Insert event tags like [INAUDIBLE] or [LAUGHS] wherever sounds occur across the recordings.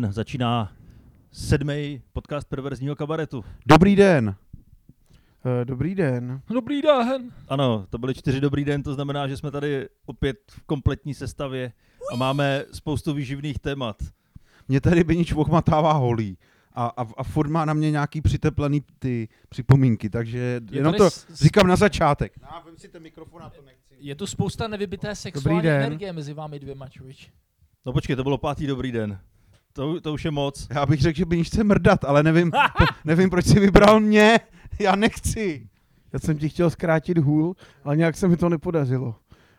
den, začíná sedmý podcast perverzního kabaretu. Dobrý den. Eh, Dobrý den. Dobrý den. Ano, to byly čtyři dobrý den, to znamená, že jsme tady opět v kompletní sestavě a máme spoustu výživných témat. Mě tady Benič ochmatává holí. A, a, a furt má na mě nějaký přiteplený ty připomínky, takže Je jenom to s- říkám na začátek. No, vem si ten mikrofon, a to nechci. Je tu spousta nevybité sexuální den. energie mezi vámi dvěma, člověč. No počkej, to bylo pátý dobrý den. To, to už je moc. Já bych řekl, že Benič chce mrdat, ale nevím, [LAUGHS] nevím, proč si vybral mě. Já nechci. Já jsem ti chtěl zkrátit hůl, ale nějak se mi to nepodařilo.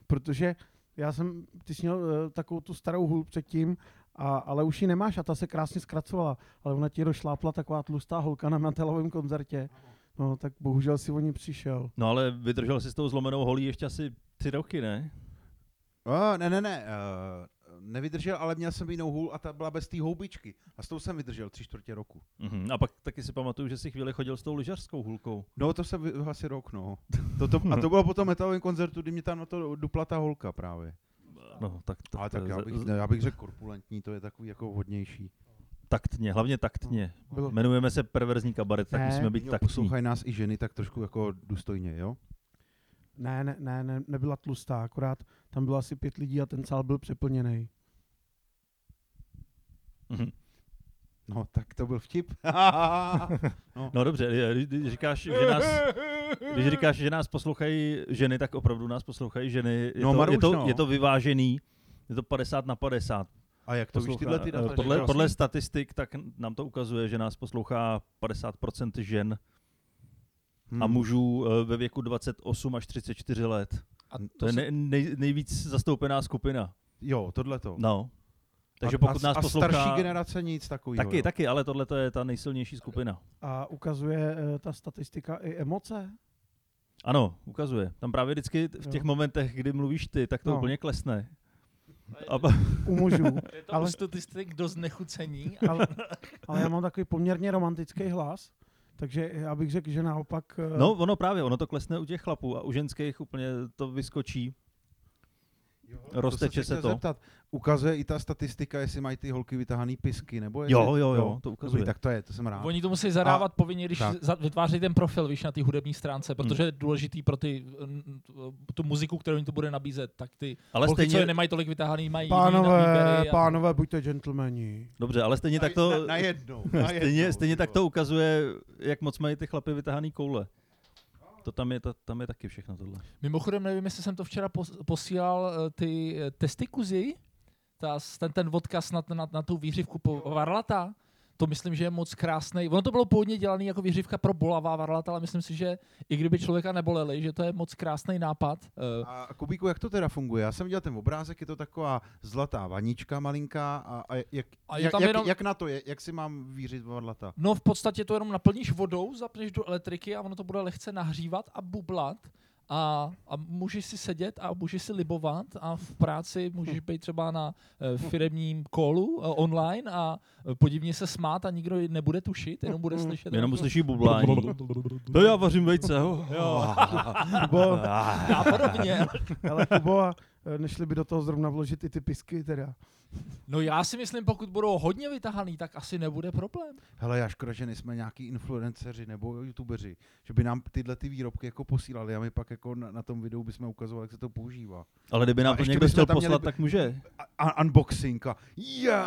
Protože já jsem, ty jsi měl uh, takovou tu starou hůl předtím, a, ale už ji nemáš a ta se krásně zkracovala. Ale ona ti došlápla taková tlustá holka na metalovém koncertě. No, tak bohužel si o ní přišel. No ale vydržel si s tou zlomenou holí ještě asi tři roky, ne? Oh, ne, ne, ne. Uh, nevydržel, ale měl jsem jinou hůl a ta byla bez té houbičky. A s tou jsem vydržel tři čtvrtě roku. Mhm. A pak taky si pamatuju, že si chvíli chodil s tou lyžařskou hůlkou. No, to jsem asi rok, no. To, to, a to bylo po tom metalovém koncertu, kdy mě tam na to dupla ta holka právě. No, tak, to, Ale tak já bych, ne, já bych řekl korpulentní, to je takový jako hodnější. taktně, hlavně taktně. Bylo, Jmenujeme se perverzní kabaret, tak Ne. musíme být taktní. poslouchají nás i ženy tak trošku jako důstojně, jo? ne, ne, ne, ne, nebyla tlustá, akorát tam bylo asi pět lidí a ten sál byl přeplněný. Mhm. No, tak to byl vtip. [LAUGHS] no. No dobře, když- říkáš, že nás, když říkáš, že nás poslouchají ženy, tak opravdu nás poslouchají ženy. Je, No, to, Maruš, je, to, no. je to vyvážený, je to 50 na 50. A jak to víš Poslouchá- tyhle ty eh, data? že podle, podle statistik, tak nám to ukazuje, že nás poslouchá 50% žen Hmm. a mužů eh, ve věku 28 až 34 let. A To je se- nej, nej, nejvíc zastoupená skupina. Jo, tohle to. No. Takže pokud a, nás a poslouchá... starší generace nic takového. Taky, taky, ale tohle je ta nejsilnější skupina. A ukazuje uh, ta statistika i emoce? Ano, ukazuje. Tam právě vždycky v těch Jo. momentech, kdy mluvíš ty, tak to No. úplně klesne. A, U mužů. [LAUGHS] Je to ale- statistik dost nechucení. ale, ale já mám takový poměrně romantický hlas, takže já bych řekl, že naopak... eh, no, ono právě, ono to klesne u těch chlapů a u ženských úplně to vyskočí. Jo, rozteče jsem se chtěl to. Zeptat. Ukazuje i ta statistika, jestli mají ty holky vytahaný pisky, nebo jestli... Jo, jo, jo, to ukazuje. Dobrý, tak to je, to jsem rád. Oni to musí zadávat povinně, když tak. za, vytváří ten profil, víš, na té hudební stránce, protože je důležitý pro ty, mm, tu muziku, kterou jim to bude nabízet, tak ty Ale holky, co stejně, je nemají tolik vytáhaný, mají na Pánové, a- pánové, buďte gentlemani. dobře, ale stejně tak na, to, na jednou, na [LAUGHS] stejně, jednou, stejně ty tak to ukazuje, jak moc mají ty chlapy vytahaný koule. To tam je, to, tam je taky všechno tohle. Mimochodem, nevím, jestli jsem to včera pos- posílal, eh, ty eh, testy kuzy, ta, ten, ten odkaz na, na, na tu výřivku po Varlata, to myslím, že je moc krásný. Ono to bylo původně dělané jako výřivka pro bolavá Varlata, ale myslím si, že i kdyby člověka neboleli, že to je moc krásný nápad. A Kubíku, jak to teda funguje? Já jsem viděl ten obrázek, je to taková zlatá vanička malinká a, a, jak, A je jak, tam jak, jenom- jak, na to je? Jak si mám vířit varlata? No v podstatě to jenom naplníš vodou, zapneš do elektriky a ono to bude lehce nahřívat a bublat. A, a můžeš si sedět a můžeš si libovat a v práci můžeš být třeba na e, firemním kolu e, online a e, podivně se smát a nikdo nebude tušit, jenom bude slyšet. Jenom uslyší bublání. To já vařím vejce, ho. Jo, [LAUGHS] Kubo, a podobně. ale Kubo, eh, nešli by do toho zrovna vložit i ty pisky teda. [LAUGHS] No já si myslím, pokud budou hodně vytahaný, tak asi nebude problém. Hele, já škoda, že nejsme nějaký influenceři nebo youtubeři, že by nám tyhle ty výrobky jako posílali a my pak jako na, na tom videu bychom ukazovali, jak se to používá. Ale kdyby A nám to ještě někdo chtěl měli poslat, by- tak může. A, a unboxing a je,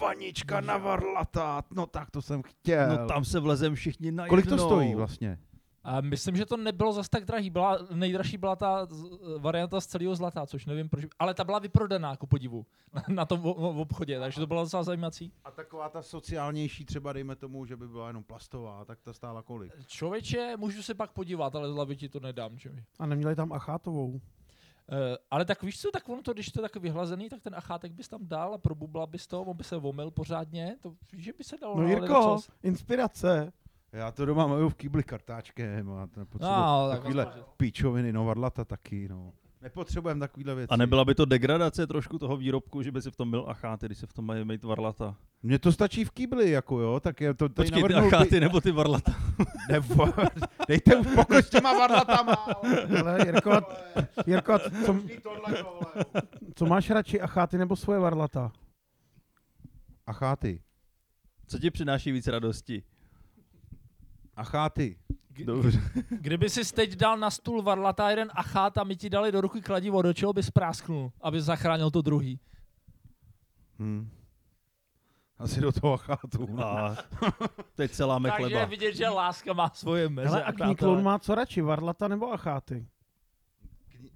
vanička na varlata, no tak to jsem chtěl. No tam se vlezem všichni na Kolik to stojí vlastně? A myslím, že to nebylo zas tak drahý. Byla, nejdražší byla ta z- varianta z celého zlata, což nevím proč. Ale ta byla vyprodaná, ku podivu, na, [LAUGHS] na tom v, obchodě, takže to bylo docela zajímací. A taková ta sociálnější třeba, dejme tomu, že by byla jenom plastová, tak ta stála kolik? Člověče, můžu se pak podívat, ale z hlavy ti to nedám. Že? mi. A neměli tam achátovou. Eh, ale tak víš co, tak ono to, když to je tak vyhlazený, tak ten achátek bys tam dal a probubla bys to, on by se vomil pořádně, to víš, že by se dalo. No ale Jirko, docela- inspirace. Já to doma maju v kýbli kartáčkem a to nepotřebuji No, tak takovýhle že- píčoviny, no varlata taky, no. Nepotřebujeme takovýhle věci. A nebyla by to degradace trošku toho výrobku, že by si v tom byl acháty, když se v tom mají mít varlata. Mně to stačí v kýbli, jako jo, tak je to tady Počkej, ty acháty nebo ty varlata. [LAUGHS] Nebo, dejte už pokoj s těma varlatama. Ale Jirko, Jirko, a co, co máš radši, acháty nebo svoje varlata? Acháty. Co ti přináší víc radosti? A cháty. Dobře. Kdyby si teď dal na stůl varlata jeden achát a my ti dali do ruky kladivo, do čeho bys prásknul, aby zachránil to druhý? Hm. Asi do toho chátu. no. [LAUGHS] A teď celáme Takže chleba. je vidět, že láska má svoje meze. Hele, a. Kníklon má co radši, varlata nebo acháty?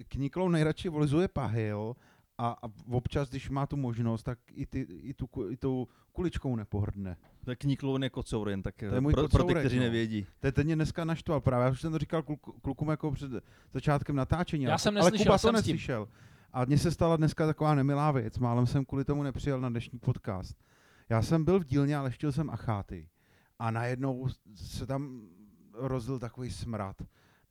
Kniklou nejradši volizuje pahil a, a občas, když má tu možnost, tak i, ty, i, tu, i tou kuličkou nepohrdne. Kníkloun je kocourin, tak je můj pro, pro ty, kocourek, kteří no. nevědí. To ten mě dneska naštval právě. Já už jsem to říkal kluku, klukům jako před začátkem natáčení. Já ale- jsem ale neslyšel, Kuba to jsem tím. neslyšel. A mně se stala dneska taková nemilá věc. Málem jsem kvůli tomu nepřijel na dnešní podcast. Já jsem byl v dílně a leštil jsem acháty. A najednou se tam rozlil takový smrad.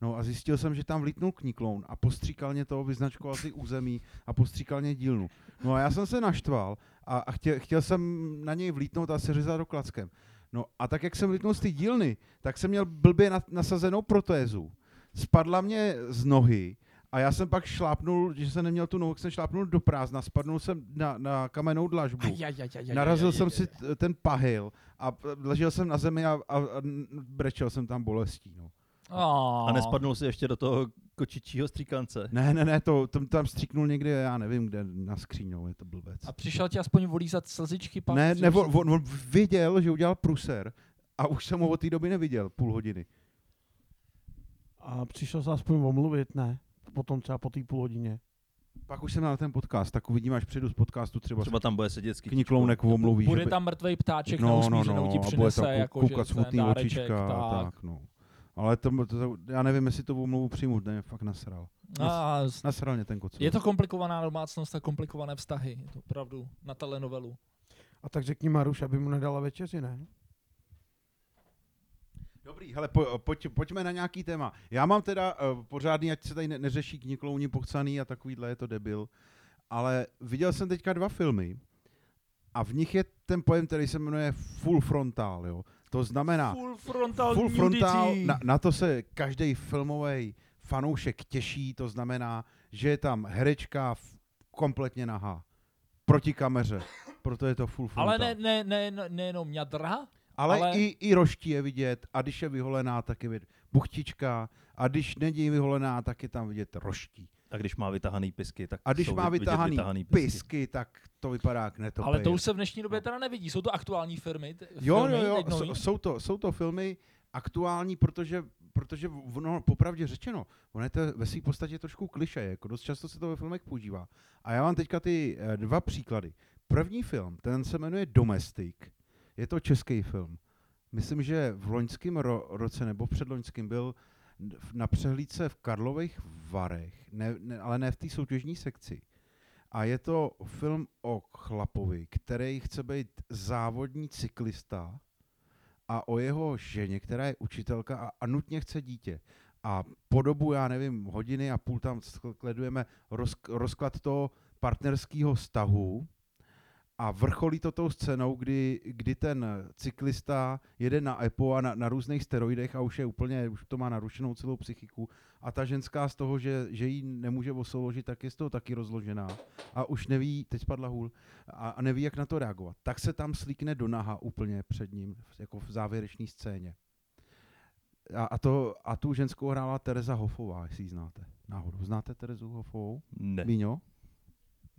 No a zjistil jsem, že tam vlítnul kníkloun a postříkal mě to, vyznačkoval si území a postříkal mě dílnu. No a já jsem se naštval a, a chtěl, chtěl jsem na něj vlítnout a seřezat do klackem. No a tak, jak jsem vlítnul z té dílny, tak jsem měl blbě na, nasazenou protézu. Spadla mě z nohy a já jsem pak šlápnul, že jsem neměl tu nohu, jsem šlápnul do prázdna, spadnul jsem na, na kamennou dlažbu. Narazil jsem si ten pahil a ležel jsem na zemi a, a, a brečel jsem tam bolestí. No. A nespadnul si ještě do toho kočičího stříkance. Ne, ne, ne, to, to tam stříknul někde, já nevím kde, na skříňou, je to blbec. A přišel ti aspoň volízat slzičky pak? ne, ne, on, on, on viděl, že udělal pruser a už jsem ho od té doby neviděl, půl hodiny. A přišel se aspoň omluvit, ne? Potom třeba po té půl hodině. Pak už jsem na ten podcast, tak uvidím, až přijdu z podcastu třeba, Třeba tam bude sedět kniklounek omluví. Bude by- tam mrtvej ptáček no, na no, no, ti a bude přinese, tam jako, koukat že smutný ten dáreček, očička, tak. tak. no. Ale to, to, to, já nevím, jestli to omluvu přijmu, ten mě fakt nasral. A, s- Nasral mě ten kocor. je to komplikovaná domácnost a komplikované vztahy. Je to opravdu na telenovelu. A tak řekni Maruš, aby mu nedala večeři, ne? Dobrý, hele, po, pojď, pojďme na nějaký téma. Já mám teda uh, pořádný, ať se tady ne, neřeší kniklouni pochcaný a takovýhle je to debil, ale viděl jsem teďka dva filmy a v nich je ten pojem, který se jmenuje full frontal, jo. To znamená, Full frontal full frontal, nudity. na, na to se každý filmový fanoušek těší, to znamená, že je tam herečka v, kompletně nahá, proti kameře, proto je to full frontal. Ale ne, ne, ne, ne, nejenom ňadra, Ale, Ale- i, i roští je vidět a když je vyholená, tak je vidět buchtička a když není vyholená, tak je tam vidět roští. A když má vytahaný pisky, tak A když jsou má vytahaný, vytahaný pisky, tak to vypadá jak netopej. ale to už se v dnešní době teda nevidí. Jsou to aktuální firmy, t- Jo, filmy, jo, jo, nový? jsou, jsou, to, jsou to filmy aktuální, protože, protože ono, popravdě řečeno, ono je to ve své podstatě trošku kliše, jako dost často se to ve filmech používá. A já mám teďka ty eh, dva příklady. První film, ten se jmenuje Domestic, je to český film. Myslím, že v loňském ro- roce nebo předloňským byl v- na přehlídce v Karlových Varech, ne, ne, ale ne v té soutěžní sekci. A je to film o chlapovi, který chce být závodní cyklista a o jeho ženě, která je učitelka a, a nutně chce dítě. A po dobu, já nevím, hodiny a půl tam sledujeme roz, rozklad toho partnerského vztahu a vrcholí to tou scénou, kdy, kdy ten cyklista jede na EPO a na, na různých steroidech a už je úplně, už to má narušenou celou psychiku a ta ženská z toho, že, že jí nemůže osoložit, tak je z toho taky rozložená a už neví, teď spadla hůl, a, a neví, jak na to reagovat. Tak se tam slíkne do naha úplně před ním, jako v závěrečné scéně. A, a, to, a tu ženskou hrála Tereza Hofová, jestli ji znáte. Náhodou. Znáte Terezu Hofovou? Ne. Míňo?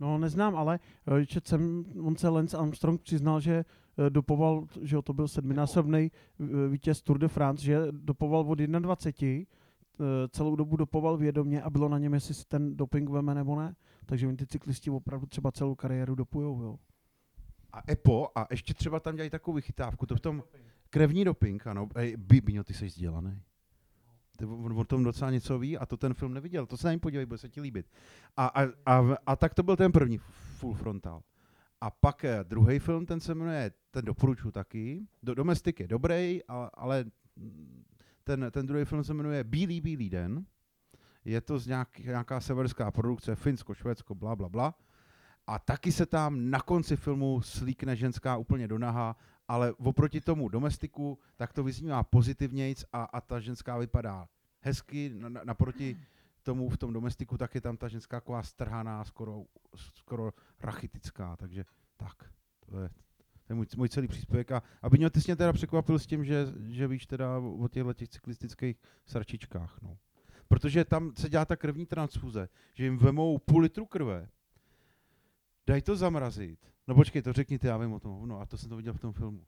No, neznám, ale eh, četl jsem, on se Lance Armstrong přiznal, že eh, dopoval, že to byl sedminásobný eh, vítěz Tour de France, že dopoval od 21, eh, celou dobu dopoval vědomě a bylo na něm, jestli si ten doping veme nebo ne. Takže oni ty cyklisti opravdu třeba celou kariéru dopujou, jo. A EPO, a ještě třeba tam dělají takovou vychytávku, to v tom krevní doping, ano. Ej, ty jsi vzdělaný. On o tom docela něco ví a to ten film neviděl. To se na něj podívej, bude se ti líbit. A, a, a, a tak to byl ten první full frontal. A pak eh, druhý film, ten se jmenuje, ten doporučuji taky. Do, Domestik je dobrý, ale, ale mm, ten, ten druhý film se jmenuje Bílý, bílý den. Je to z nějak, nějaká severská produkce, Finsko, Švédsko, bla, bla, bla. A taky se tam na konci filmu slíkne ženská úplně do naha, ale oproti tomu domestiku, tak to vyznívá pozitivnějc a, a ta ženská vypadá hezky, na, na, naproti tomu v tom domestiku tak je tam ta ženská taková strhaná, skoro, skoro rachitická, takže tak, to je, To je můj, můj celý příspěvek. A aby mě ty teda překvapil s tím, že, že víš teda o těchto těch cyklistických sračičkách. No. Protože tam se dělá ta krevní transfuze, že jim vemou půl litru krve, dají to zamrazit. No počkej, to řekni ty, já vím o tom. No a to jsem to viděl v tom filmu.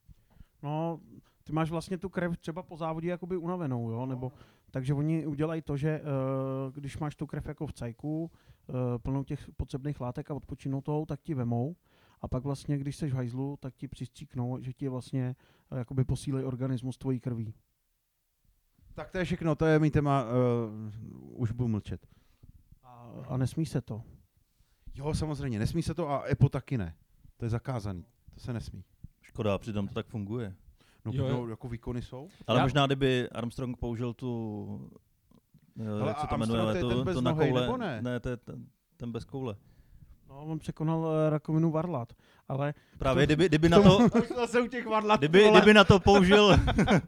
No, ty máš vlastně tu krev třeba po závodě jakoby unavenou, jo, nebo takže oni udělají to, že uh, když máš tu krev jako v cajku, uh, plnou těch potřebných látek a odpočinutou, tak ti vemou a pak vlastně, když jsi v hajzlu, tak ti přistříknou, že ti vlastně uh, jakoby posílej organismus tvojí krví. Tak to je všechno, to je mý téma, uh, už budu mlčet. A, a nesmí se to. Jo, samozřejmě, nesmí se to a EPO taky ne. To je zakázaný, to se nesmí. Škoda, přitom to tak funguje. No, Jo, jo. no jako výkony jsou. Ale Já- možná, kdyby Armstrong použil tu, eh, Hele, jak se to jmenuje, to je to, ten bez to na koule, nebo ne? ne, to je ten, ten bez koule. No, on překonal uh, rakovinu varlat, ale Právě kdyby, kdyby, na to, zase u těch varlat, kdyby, kdyby na to použil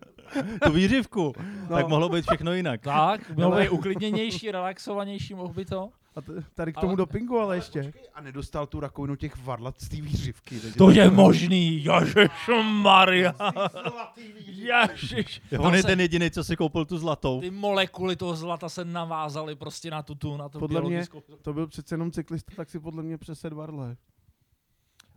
[LAUGHS] tu výřivku, No. tak mohlo být všechno jinak. Tak, bylo Ale- by uklidněnější, relaxovanější, mohl by to. A t- tady k tomu Ale- dopingu, ale ještě. Počkej, A nedostal tu rakovinu těch varlat z té výřivky. takže To je možný, Maria. Ježiš. On je ten jediný, co si koupil tu zlatou. Ty molekuly toho zlata se navázaly prostě na tu, tu na tu Podle mě- biologickou. To byl přece jenom cyklista, tak si podle mě přesed varle.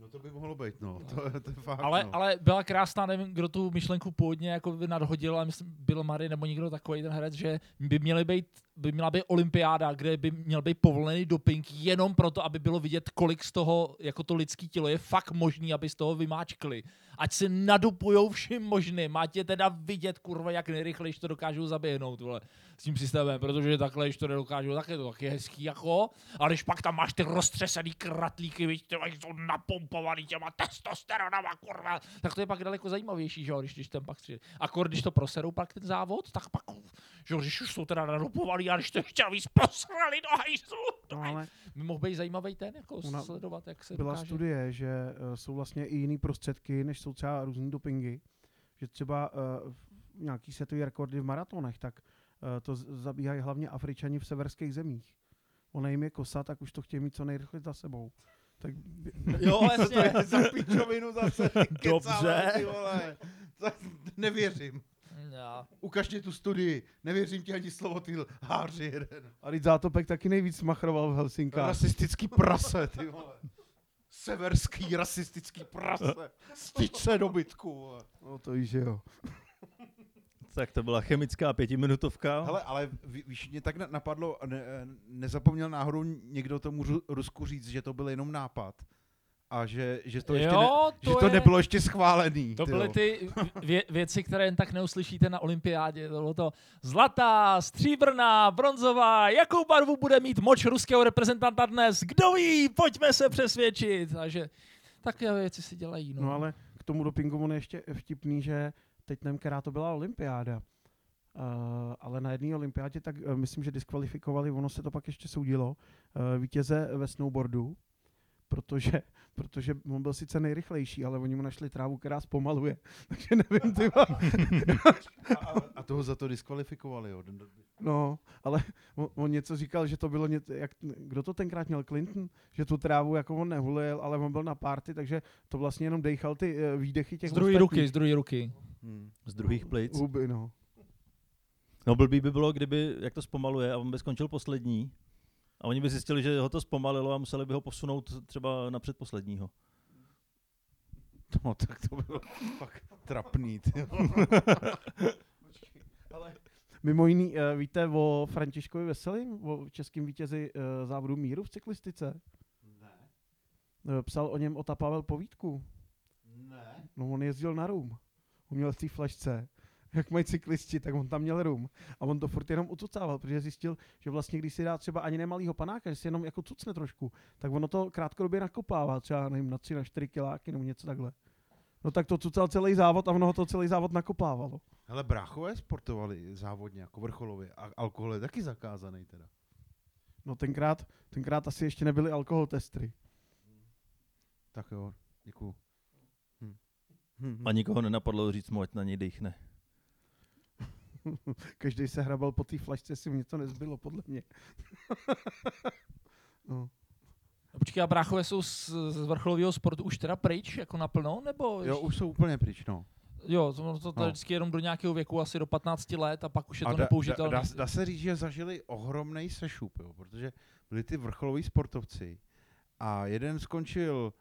No to by mohlo být, no. [LAUGHS] To, je- to je fakt, Ale, no. ale byla krásná, nevím, kdo tu myšlenku původně jako by nadhodil, ale myslím, Bill Murray nebo někdo takový ten herec, že by, měly být, by měla být olympiáda, kde by měl být povolený doping jenom proto, aby bylo vidět, kolik z toho, jako to lidský tělo je fakt možný, aby z toho vymáčkli. Ať si nadupujou vším možným, ať je teda vidět, kurva, jak nejrychleji to dokážou zaběhnout, vole, s tím systémem, protože takhle, když to nedokážou, tak je to taky hezký, jako, ale když pak tam máš ty roztřesený kratlíky, víš, ty jsou napompovaný těma testosteronama, kurva, tak to je pak daleko zajímavější, že jo, když, když ten pak střílí. Akor, když to proserou pak ten závod, tak pak, že jo, když už jsou teda nadupovaný a když to ještě víc posrali do hajzlu, No, ale by mohl být zajímavý ten, jako sledovat, jak se byla dokáže. studie, že uh, jsou vlastně i jiný prostředky, než jsou třeba různý dopingy. Že třeba uh, nějaký světový rekordy v maratonech, tak uh, to zabíhají hlavně Afričani v severských zemích. Ona jim je kosa, tak už to chtějí mít co nejrychleji za sebou. Tak [LAUGHS] Jo, [LAUGHS] jasně. za pičovinu zase. [LAUGHS] Dobře. ty vole. Nevěřím. Já. Ukaž mě tu studii. Nevěřím ti ani slovo, ty háři jeden. a teď Zátopek taky nejvíc machroval v Helsinkách. Rasistický prase, ty vole. Severský rasistický prase. Styč se do bytku, vole. No to víš, že jo. Tak to byla chemická pětiminutovka. Hele, ale ví- víš, mě tak na- napadlo, ne, nezapomněl náhodou někdo tomu Ru- Rusku říct, že to byl jenom nápad. A že, že to ještě, ne, jo, že to je- nebylo ještě schválený. To ty byly jo. ty vě- věci, které jen tak neuslyšíte na olympiádě. To bylo to zlatá, stříbrná, bronzová, jakou barvu bude mít moč ruského reprezentanta dnes? Kdo ví? Pojďme se přesvědčit. Takže také věci si dělají. No, No ale k tomu dopingu on je ještě vtipný, že teď nevím, která to byla olympiáda. Uh, ale na jedné olympiádě, tak uh, myslím, že diskvalifikovali, ono se to pak ještě soudilo, uh, vítěze ve snowboardu, protože, protože on byl sice nejrychlejší, ale oni mu našli trávu, která zpomaluje. [LAUGHS] Takže nevím, ty. A, a, a toho za to diskvalifikovali, jo. No, ale on, on něco říkal, že to bylo, něco, jak, kdo to tenkrát měl, Clinton? Že tu trávu jako on nehulil, ale on byl na party, takže to vlastně jenom dejchal ty uh, výdechy těch z druhé ruky, z druhé ruky. Hmm. Z druhých plic. Huby, no. No blbý by bylo, kdyby, jak to zpomaluje a on by skončil poslední. A oni by zjistili, že ho to zpomalilo a museli by ho posunout třeba na předposledního. No, tak to bylo fakt trapný, ty [LAUGHS] jo. Mimo jiný, uh, víte o Františkovi Veselým, o českým vítězi uh, závodu míru v cyklistice? Ne, Uh, psal o něm Ota Pavel povídku. ne. No on jezdil na rum. On měl v té flašce. Jak mají cyklisti, tak on tam měl rum. A on to furt jenom ucucával, protože zjistil, že vlastně když si dá třeba ani nemalýho panáka, že si jenom jako cucne trošku, tak ono to krátkodobě nakopává, třeba nevím, na 3 na 4 kiláky nebo něco takhle. No tak to cucal celý závod a ono ho to celý závod nakopávalo. Hele, bráchové sportovali závodně, jako vrcholově. A alkohol je taky zakázaný teda. No tenkrát, tenkrát asi ještě nebyly alkohol testry. Tak jo, děkuju. Hm. Hm, A nikoho nenapadlo říct mu, ať na něj dechne. [LAUGHS] Každý se hrabal po té flašce, si mu něco nezbylo, podle mě. [LAUGHS] no. Počkej, a bráchové jsou z, z vrcholového sportu už teda pryč, jako naplno, nebo? Jo, už jsou úplně pryč, no. jo to, to, to No. vždycky jenom do nějakého věku, asi do 15 let a pak už je A to da- nepoužitelné. Da, dá, dá se říct, že zažili ohromný sešup, jo, protože byli ty vrcholoví sportovci a jeden skončil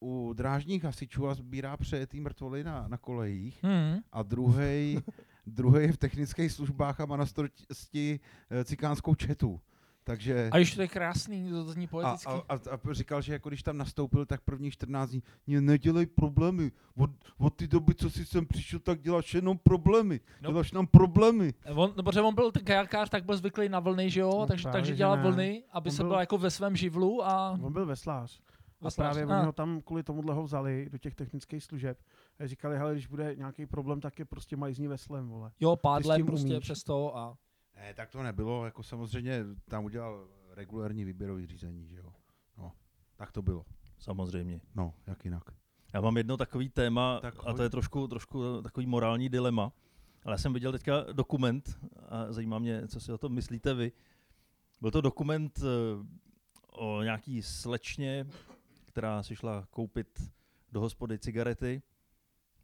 u drážních hasičů a sbírá přejetý mrtvoly na, na kolejích Hmm. a druhý [LAUGHS] druhý je v technických službách a má na starosti eh, cikánskou četu. Takže A ještě to je krásný, to zní a, poeticky. a, a, a říkal, že jako když tam nastoupil, tak první 14 dní, mě nedělej problémy. Od, od té doby, co jsi sem přišel, tak děláš jenom problémy. No. Děláš nám problémy. On, no, protože on byl ten kajakář, tak byl zvyklý na vlny, že jo? No takže, právě, takže že dělal ne. vlny, aby On se byl- byl jako ve svém živlu a... On byl veslář. A Veslář, právě a. oni ho tam kvůli tomuhle ho vzali do těch technických služeb. A říkali, hele, když bude nějaký problém, tak je prostě majzní veslem, vole. Jo, pádlem prostě umíš. přes to a... Ne, tak to nebylo, jako samozřejmě tam udělal regulární výběrový řízení, že jo. No, tak to bylo. Samozřejmě. No, jak jinak. Já mám jedno takový téma, Tak a to je trošku, trošku takový morální dilema. Ale já jsem viděl teďka dokument a zajímá mě, co si o tom myslíte vy. Byl to dokument eh, o nějaký slečně, která si šla koupit do hospody cigarety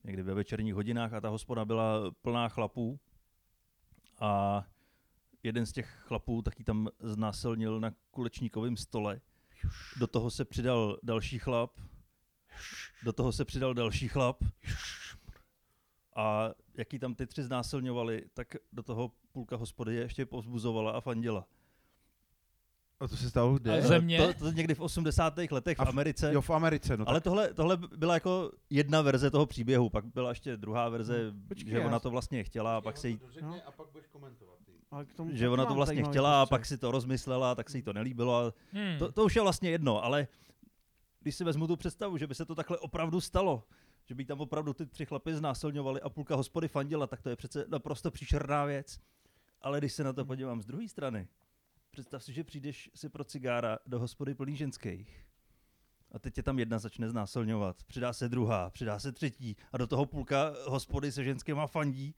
někdy ve večerních hodinách a ta hospoda byla plná chlapů a jeden z těch chlapů taky tam znásilnil na kulečníkovém stole. Do toho se přidal další chlap, do toho se přidal další chlap a jaký tam ty tři znásilňovali, tak do toho půlka hospody je ještě povzbuzovala a fandila. A to se stalo kde? v země? To, to někdy v 80. letech v v- Americe. Jo, v Americe, no ale tak, tohle, tohle byla jako jedna verze toho příběhu, pak byla ještě druhá verze, Počkej, že ona to vlastně chtěla a pak se jí, No. a pak budeš komentovat. Ty. Ale k tomu že ona to vlastně chtěla a postřeh. pak si to rozmyslela, tak se jí to nelíbilo a Hmm. To, to už je vlastně jedno, ale když si vezmu tu představu, že by se to takhle opravdu stalo, že by tam opravdu ty tři chlapy znásilňovali a půlka hospody fandila, tak to je přece naprosto příšerná věc. Ale když se na to podívám z druhé strany, představ si, že přijdeš si pro cigára do hospody plný ženských. A teď tě tam jedna začne znásilňovat, přidá se druhá, přidá se třetí a do toho půlka hospody se ženskýma fandí.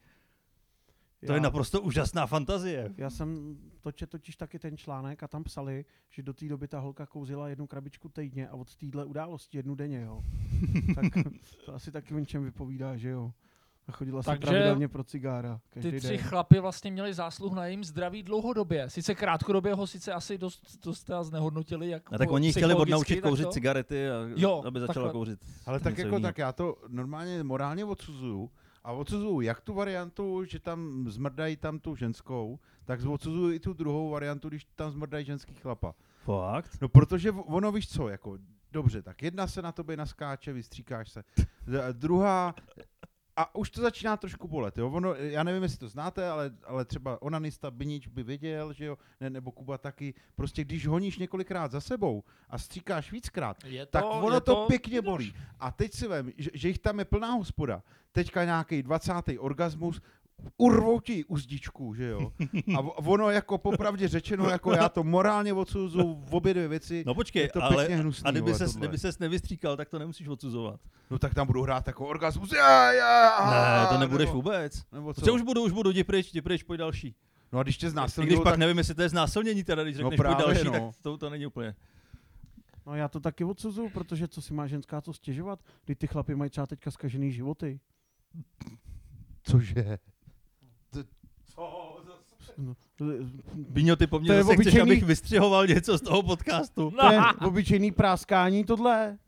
To Já- je naprosto úžasná fantazie. Já jsem točil totiž taky ten článek a tam psali, že do té doby ta holka kouzila jednu krabičku týdně a od téhle události jednu denně, jo. tak [LAUGHS] to asi taky o něčem vypovídá, že jo. A chodila se Takže pravidelně pro cigára. Každý Ty tři den. chlapy vlastně měli zásluh na jejím zdraví dlouhodobě. Sice krátkodobě ho sice asi dost, dost znehodnotili. Jak A tak oni chtěli odnaučit kouřit to- cigarety, a, Jo, aby začala takhle. kouřit. Ale tak jako jinýho. tak já to normálně morálně odsuzuju. A odsuzuju jak tu variantu, že tam zmrdají tam tu ženskou, tak odsuzuju i tu druhou variantu, když tam zmrdají ženský chlapa. Fakt? No protože ono víš co, jako dobře, tak jedna se na tobě naskáče, vystříkáš se. Druhá, a už to začíná trošku bolet, jo. Ono, já nevím, jestli to znáte, ale, ale třeba onanista Binič by věděl, že jo, ne, nebo Kuba taky. Prostě když honíš několikrát za sebou a stříkáš víckrát, Je to, tak ono je to, pěkně bolí. A teď si vem, že, že jich tam je plná hospoda, teďka nějaký 20. orgasmus, urvou ti uzdičku, že jo. A ono jako popravdě řečeno, jako já to morálně odsuzuju v obě dvě věci, No počkej, je to ale pěkně hnusný, a kdyby vole, ses, tohle. kdyby ses nevystříkal, tak to nemusíš odsuzovat. no tak tam budu hrát jako orgasmus, já, já, Ne, to nebudeš nebo, vůbec. Nebo co? Co už budu, už budu, jdi pryč, jdi pryč, pojď další. No a když tě I znásilňují, když pak tak... nevím, jestli to je znásilnění teda, když No řekneš pojď právě, další, no. tak to, to není úplně. No já to taky odsuzuju, protože co si má ženská co stěžovat, když ty chlapi mají třeba teďka zkažený životy. Cože? No, to, Bíňo, ty po mně zase chceš, obyčejný- abych vystřihoval něco z toho podcastu. to je [LAUGHS] obyčejný práskání tohle.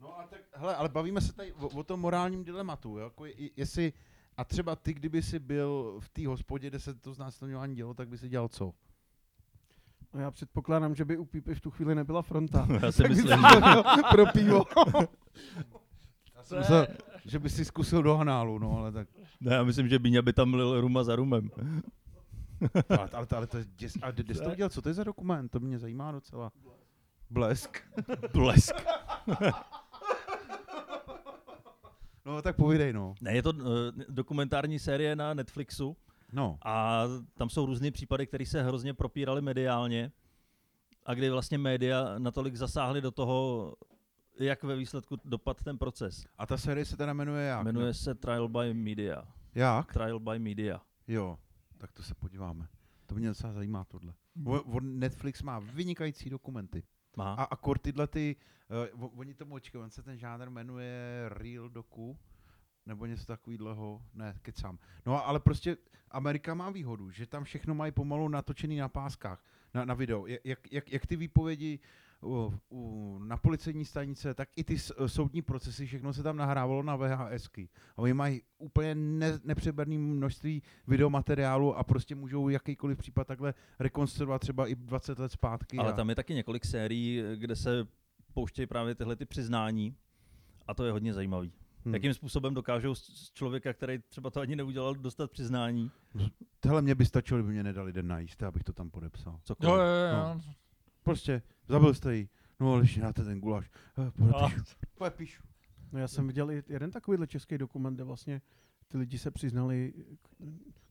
No a tak, hele, ale bavíme se tady o, o tom morálním dilematu, jo? Jako je, jestli, a třeba ty, kdyby si byl v té hospodě, kde se to znásilňování dělo, tak by si dělal co? No já předpokládám, že by u Pípy v tu chvíli nebyla fronta. [LAUGHS] Já si Tak myslím, si šel [LAUGHS] pro pivo. Já jsem myslel, že by si zkusil do hanálu, no, ale tak. ne, já myslím, že Bíňa by tam lil ruma za rumem. [LAUGHS] Ale, ale, ale to je děs, a kde, jsi to viděl? Co to je za dokument? To mě zajímá docela. Blesk. Blesk. [LAUGHS] [LAUGHS] No tak povídej, no. Ne, je to uh, dokumentární série na Netflixu No, a tam jsou různé případy, které se hrozně propíraly mediálně a kdy vlastně média natolik zasáhly do toho, jak ve výsledku dopad ten proces. a ta série se teda jmenuje jak? Jmenuje se Trial by Media. Jak? Trial by Media. Jo, tak to se podíváme. To mě docela zajímá tohle. O- on Netflix má vynikající dokumenty. Má. A akor tyhle ty, uh, oni tomu očkají, on se ten žánr jmenuje Real Doku, nebo něco takového, ne, kecám. No ale prostě Amerika má výhodu, že tam všechno mají pomalu natočený na páskách, na, na video. Jak, jak, jak ty výpovědi u, u, na policejní stanice, tak i ty s, soudní procesy, všechno se tam nahrávalo na VHSky. A oni mají úplně ne, nepřeberné množství videomateriálu a prostě můžou jakýkoliv případ takhle rekonstruovat třeba i 20 let zpátky. Ale a... tam je taky několik sérií, kde se pouštějí právě tyhle ty přiznání a to je hodně zajímavý. Hmm. Jakým způsobem dokážou z člověka, který třeba to ani neudělal, dostat přiznání? Tohle mě by stačilo, kdyby mě nedali den najíst, abych to tam podepsal. Jo, jo, jo. No. Prostě, zabil jste jí. No, ale ještě dáte ten guláš. Eh, podepíšu. Podepíšu. No já jsem viděl jeden takovýhle český dokument, kde vlastně ty lidi se přiznali k,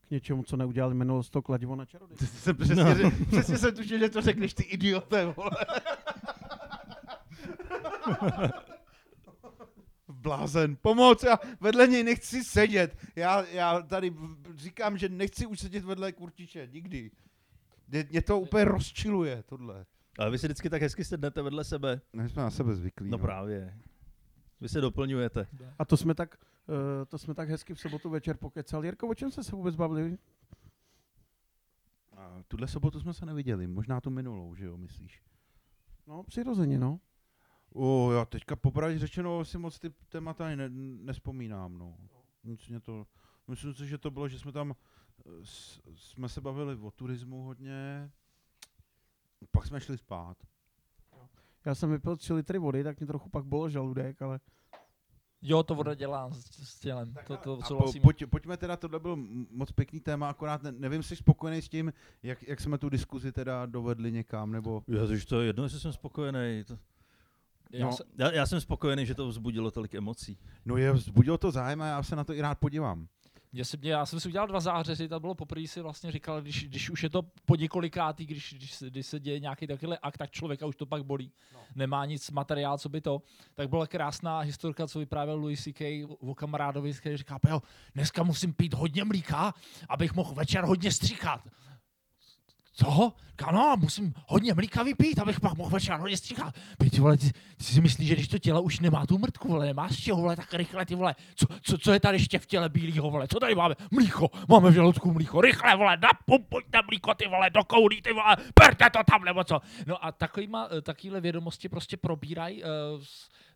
k něčemu, co neudělali, jmenovalo se to kladivo na čaroděj. Jsem přesně, no. přesně jsem tušil, že to řekneš ty idioté, vole. [LAUGHS] Blázen, pomoc, já vedle něj nechci sedět. Já, já tady říkám, že nechci už sedět vedle kurtiče, nikdy. Mě, mě to úplně rozčiluje, tohle. Ale vy si vždycky tak hezky sednete vedle sebe. My jsme na sebe zvyklí. No, no. právě. Vy se doplňujete. A to jsme tak, uh, to jsme tak hezky v sobotu večer pokecali. Jirko, o čem jste se vůbec bavili? A tuhle sobotu jsme se neviděli, možná tu minulou, že jo, myslíš? No, přirozeně, no. O, já teďka popravdě řečeno si moc ty témata ani ne, nespomínám, no. Nic mě to, myslím si, že to bylo, že jsme tam, s, jsme se bavili o turismu hodně, pak jsme šli spát. Já jsem vypil 3 litry vody, tak mě trochu pak bylo žaludek, ale... Jo, to voda dělá s, s tělem. To, to a po, pojď, pojďme teda, tohle byl moc pěkný téma, akorát ne, nevím, jsi spokojený s tím, jak, jak jsme tu diskuzi teda dovedli někam, nebo... Já, to je jedno, jestli jsem spokojený. To... Já, no, jsem, já, já jsem spokojený, že to vzbudilo tolik emocí. No je, vzbudilo to zájem a já se na to i rád podívám. Já jsem, já jsem si udělal dva zářezy, to bylo poprvé si vlastně říkal, když, když už je to po několikátý, když, když, když se děje nějaký takovýhle akt, tak člověka už to pak bolí. No. Nemá nic materiál, co by to. Tak byla krásná historka, co vyprávěl Louis C.K. o kamarádovi, který říká, jo, dneska musím pít hodně mlíka, abych mohl večer hodně stříkat co? Ano, musím hodně mlíka vypít, abych pak mohl večer hodně stříkat. Ty vole, ty, ty, si myslíš, že když to tělo už nemá tu mrtku, vole, nemá z čeho, vole, tak rychle, ty vole, co, co, co je tady ještě v těle bílýho, vole, co tady máme? Mlíko, máme v žaludku mlíko, rychle, vole, napumpujte mlíko, ty vole, do koulí, ty vole, perte to tam, nebo co. No a takovýma, eh, takovýhle vědomosti prostě probírají uh,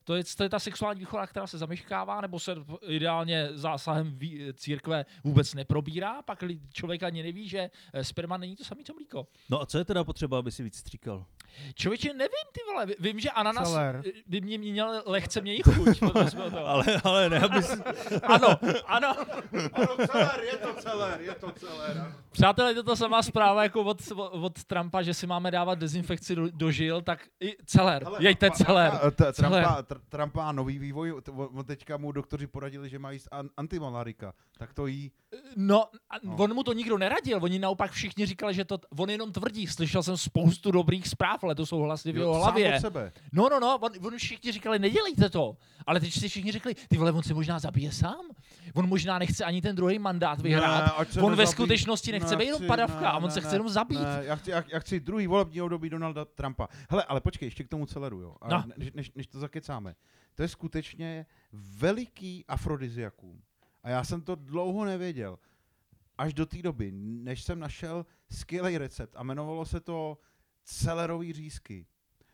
to je, to je ta sexuální výchova, která se zameškává, nebo se ideálně zásahem církve vůbec neprobírá, pak člověk ani neví, že eh, sperma není to samé, co mlíko. No a co je teda potřeba, aby si víc stříkal? Člověče, nevím, ty vole, vím, že ananas Celer. by mě měl lehce měj chuť. ale, ale ne, aby si... ano, ano. ano, celer, je to celer, je to celer. Přátelé, je to ta samá zpráva jako od, od Trumpa, že si máme dávat dezinfekci do, do žil, tak i celer, Hele, jejte celer. Trumpa, Trump má nový vývoj, teďka mu doktoři poradili, že má jíst antimalarika, tak to jí. No, no, on mu to nikdo neradil, oni naopak všichni říkali, že to, on jenom tvrdí, slyšel jsem spoustu dobrých zpráv, ale to jsou hlasy v jeho hlavě. sebe. No, no, no, on, on všichni říkali, nedělejte to, ale teď si všichni řekli, ty vole, on se možná zabije sám, on možná nechce ani ten druhý mandát vyhrát, ne, on ve skutečnosti nechce být jenom padavka ne, a on ne, se chce jenom zabít. Ne, já, chci, já, já chci druhý volební období Donalda Trumpa. Hele, ale počkej, ještě k tomu celeru, jo. A no. než, než, než to zakecáme to je skutečně veliký afrodiziakum. A já jsem to dlouho nevěděl. Až do té doby, než jsem našel skvělý recept a jmenovalo se to celerový řízky.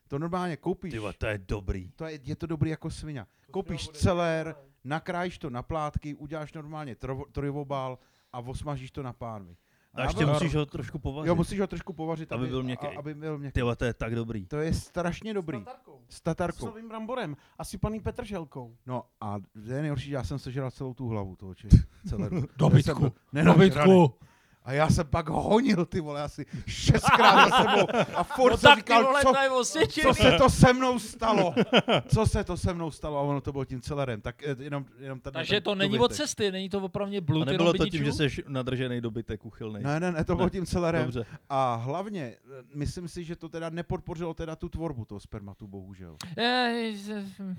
To normálně koupíš. Tyva, to je dobrý. To je, je to dobrý jako svině. Koupíš celer, nakrájíš to na plátky, uděláš normálně trojvobal a osmažíš to na pánvi. A ještě byl, musíš ho trošku povařit. Jo, musíš ho trošku povařit, aby, aby byl měkký. Aby byl měkký. Tyhle, to je tak dobrý. To je strašně dobrý. S tatarkou. S tatarkou. S novým bramborem. Asi paný Petrželkou. No a je nejhorší, já jsem sežral celou tu hlavu toho či, [LAUGHS] celé. Dobytku. Dobytku. A já jsem pak honil, ty vole, asi šestkrát za sebou. A furt no jsem říkal, vole, co, co se to se mnou stalo? Co se to se mnou stalo? A ono to bylo tím celerem. Tak eh, jenom, jenom tady Takže to není od cesty, není to opravdu blud, A nebylo to tím, že jsi nadržený dobytek uchylný. Ne, ne, ne, to bylo tím celerem. Dobře. A hlavně, eh, myslím si, že to teda nepodpořilo teda tu tvorbu toho spermatu, bohužel.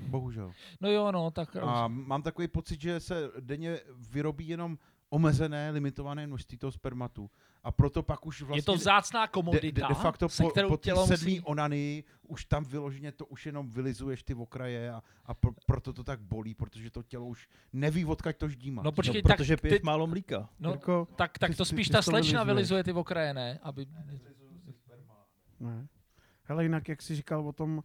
Bohužel. No jo, no, tak... A mám takový pocit, že se denně vyrobí jenom omezené, limitované množství toho spermatu. A proto pak už vlastně... je to vzácná de, de, komodita, de facto se po, kterou po té tělo sedmý musí... onanii už tam vyloženě to už jenom vylizuješ ty okraje a, a pro, proto to tak bolí, protože to tělo už neví, odkaď to ždímat. No počkej, no, tak, protože piješ ty, málo mlíka. no, Jirko, tak, tak ty- to ty- spíš ty ta slečna vylizuje ty okraje, ne? Aby... Ne. Hele, jinak, jak jsi říkal o tom,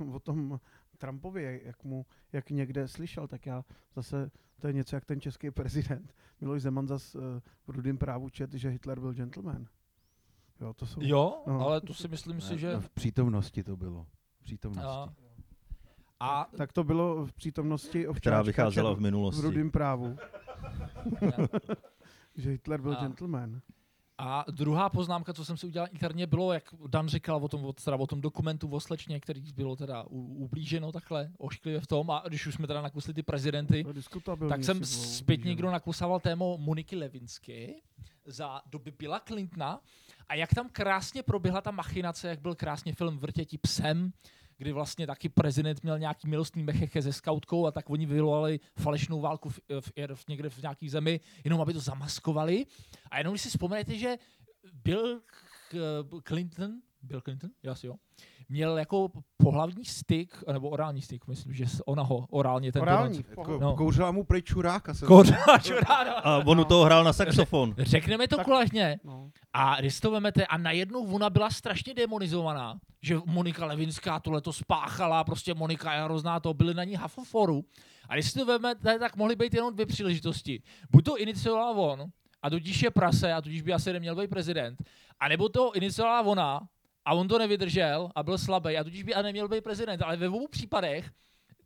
uh, [LAUGHS] o tom Trumpovi, jak, mu, jak někde slyšel, tak já zase, to je něco jak ten český prezident. Miloš Zeman zas uh, v rudým právu čet, že Hitler byl gentleman. Jo, to jsou... Jo, No. ale to si myslím si, že... V přítomnosti to bylo. V přítomnosti. A, a Tak to bylo v přítomnosti Která vycházela v minulosti. v rudým právu, [LAUGHS] že Hitler byl A- gentleman. A druhá poznámka, co jsem si udělal interně, bylo, jak Dan říkal o tom, teda o tom dokumentu o slečně, který bylo teda u, ublíženo takhle ošklivě v tom, a když už jsme teda nakusli ty prezidenty, tak jsem zpět někdo nakusával téma Moniky Levinsky za doby Billa Clintona. A jak tam krásně proběhla ta machinace, jak byl krásně film Vrtěti psem, kdy vlastně taky prezident měl nějaký milostný mecheche se skautkou a tak oni vyvolali falešnou válku v, v, v, někde v nějaký zemi, jenom aby to zamaskovali. A jenom když si vzpomenete, že Bill Clinton, Bill Clinton, asi jo, měl jako pohlavní styk, nebo orální styk, myslím, že ona ho orálně ten Orální. Jako, No. Kouřila mu prej čuráka. Se [LAUGHS] A on u toho hrál na saxofon. Řekneme to Tak- kulažně. No. A to vemete, a najednou ona byla strašně demonizovaná, že Monika Levinská tohle to spáchala, prostě Monika je hrozná, to byly na ní hafoforu. A když si to vemete, tak mohly být jenom dvě příležitosti. Buď to iniciovala on, a tudíž je prase, a tudíž by asi neměl být prezident, a nebo to iniciovala ona, a on to nevydržel a byl slabý, a tudíž by a neměl být prezident. Ale ve obou případech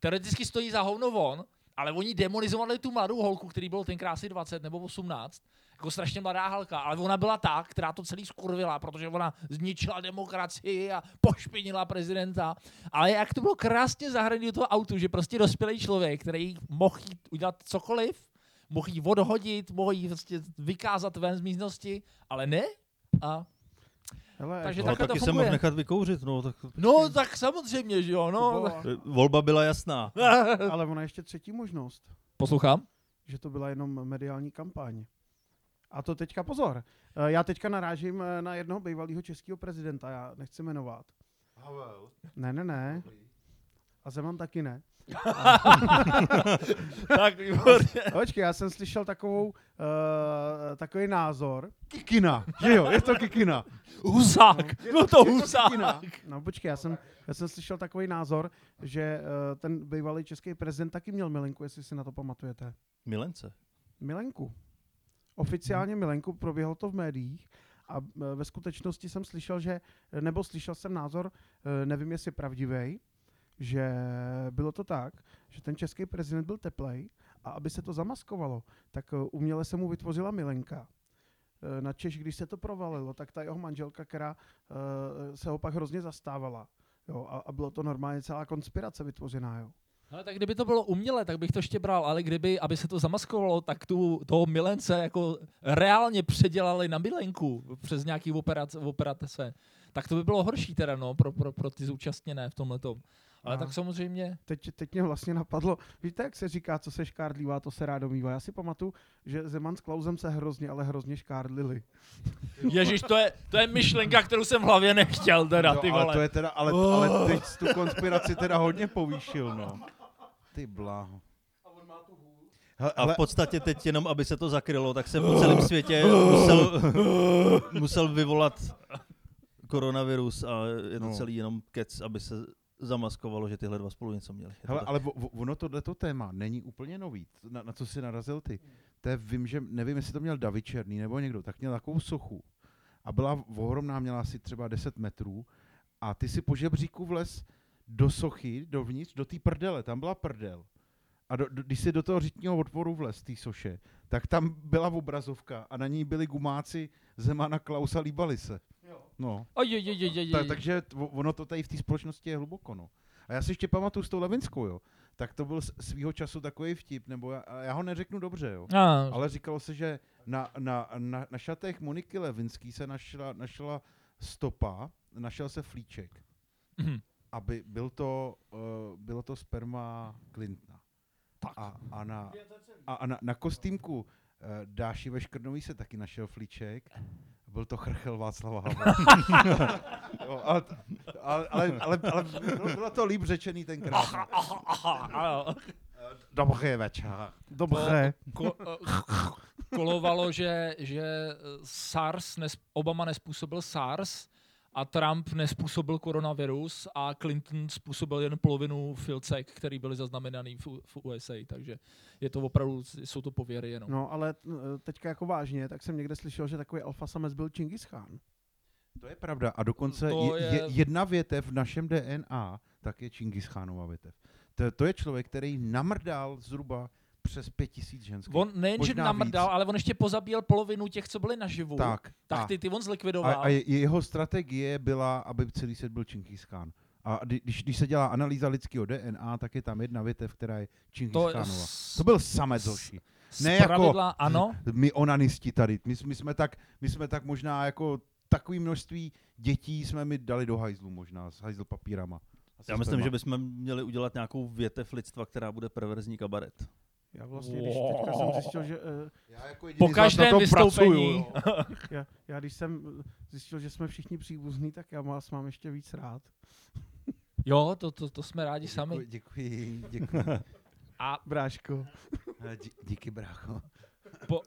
teoreticky stojí za hovno on, ale oni demonizovali tu mladou holku, který byl tenkrát asi 20 nebo 18, jako strašně mladá halka, ale ona byla ta, která to celý skurvila, protože ona zničila demokracii a pošpinila prezidenta. Ale jak to bylo krásně zahraný do toho autu, že prostě dospělý člověk, který mohl jít udělat cokoliv, mohl jí odhodit, mohl jí prostě vykázat ven z místnosti, ale ne. A, Hele, Takže No, takhle to taky se funguje. mohl nechat vykouřit. No, tak, no tak samozřejmě, že jo, no. byla- [LAUGHS] volba byla jasná. [LAUGHS] ale ona ještě třetí možnost, Poslouchám. že to byla jenom mediální kampaň. A to teďka pozor. Eh, Já teďka narážím eh, na jednoho bývalého českého prezidenta, já nechci jmenovat. Havel. Ne, ne, ne. A Zeman taky ne. [LAUGHS] tak výborně. [LAUGHS] Počkej, já jsem slyšel takovou, uh, takový názor. Kikina, že jo, je to Kikina. Husák, byl to husák. Kikina. No počkej, já jsem, já jsem slyšel takový názor, že uh, ten bývalý český prezident taky měl milenku, jestli si na to pamatujete. Milence. Milenku. Oficiálně milenku, proběhlo to v médiích a eh, ve skutečnosti jsem slyšel, že, nebo slyšel jsem názor, nevím jestli pravdivý, že bylo to tak, že ten český prezident byl teplej a aby se to zamaskovalo, tak eh, uměle se mu vytvořila milenka. Eh, Na Češ, když se to provalilo, tak ta jeho manželka, která eh, se ho pak hrozně zastávala. Jo, a, a bylo to normálně celá konspirace vytvořená. Jo. No, tak kdyby to bylo uměle, tak bych to ještě bral, ale kdyby, aby se to zamaskovalo, tak tu, toho milence jako reálně předělali na milenku přes nějaký operace, operace, tak to by bylo horší teda, no, pro, pro, pro ty zúčastněné v tomhletom. Ale A- tak samozřejmě, Teď, teď mě vlastně napadlo, víte, jak se říká, co se škárdlívá, to se rádo mývá. Já si pamatuju, že Zeman s Klausem se hrozně, ale hrozně škárdlili. [LAUGHS] Ježíš, to je, to je myšlenka, kterou jsem v hlavě nechtěl teda, Jo, ty ale vole. to je teda, ale, ale teď jsi tu konspiraci teda hodně povýšil, no. Ty bláho. Hele, A ale, v podstatě teď jenom, aby se to zakrylo, tak se po celém světě musel, musel vyvolat koronavirus a je to No. celý jenom kec, aby se zamaskovalo, že tyhle dva spolu něco měli. Hele, ale vo- ono tohleto téma není úplně nový. Na, na co jsi narazil ty? To je, vím, že, nevím, jestli to měl David Černý nebo někdo, tak měl takovou sochu. A byla ohromná, měla asi třeba 10 metrů. A ty si po žebříku vlez do sochy, dovnitř, do té prdele, tam byla prdel. A do, do, když si do toho řitního otvoru vlez, té soše, tak tam byla obrazovka a na ní byli gumáci Zemana Klausa líbali se. No. Oj, oj, oj, oj, oj, Ta, takže ono to tady v té společnosti je hluboko, no. A já si ještě pamatuju s tou Levinskou, jo. Tak to byl svýho času takový vtip, nebo já, já ho neřeknu dobře, jo. A, Ale říkalo se, že na, na, na, na šatech Moniky Levinský se našla, našla stopa, našel se flíček. Mhm. Aby byl to, uh, bylo to sperma Clintona. A, a, na, a, a na, na kostýmku Dáši ve Škrnový se taky našel flíček. Byl to chrchel Václava Havla. [LAUGHS] jo, ale, ale, ale, ale, ale bylo, to líp řečený tenkrát. Aha, aha. Dobrý večer. Dobře. Ko, eh, kolovalo, že, že SARS, nes, Obama nespůsobil SARS a Trump nespůsobil koronavirus a Clinton způsobil jen polovinu filcek, který byly zaznamenaný v, v USA, takže je to opravdu, jsou to pověry jenom. No, ale eh, teďka jako vážně, tak jsem někde slyšel, že takový alfa samec byl Čingis Khan. To je pravda. A dokonce je, je- je, jedna větev v našem DNA, tak je Čingis Khánova větev. To, to je člověk, který namrdal zhruba přes pět tisíc ženských. On nejen, že Možná namrdal, víc. ale on ještě pozabíjel polovinu těch, co byli naživu. tak. tak a, ty, ty on a, zlikvidoval. a je- jeho strategie byla, aby celý svět byl Čingis Khan. A kdy- když, když se dělá analýza lidského DNA, tak je tam jedna větev, která je Čingis to, To byl samec hoši. ne jako- ano, My onanisti tady. My, my, jsme tak, my jsme tak možná jako takový množství dětí jsme mi dali do hajzlu možná, s hajzl papírama. Já myslím, že bychom měli udělat nějakou větev lidstva, která bude perverzní kabaret. Já vlastně, když teďka jsem zjistil, že Já jako jediný po každém vystoupení. pracuju, já, já když jsem eh, zjistil, že jsme všichni příbuzní, tak já vás mám ještě víc rád. [LAUGHS] Jo, to, to, to jsme rádi sami. Děkuji, děkuji, děkuji. A Bráško. Dí- Díky, brácho.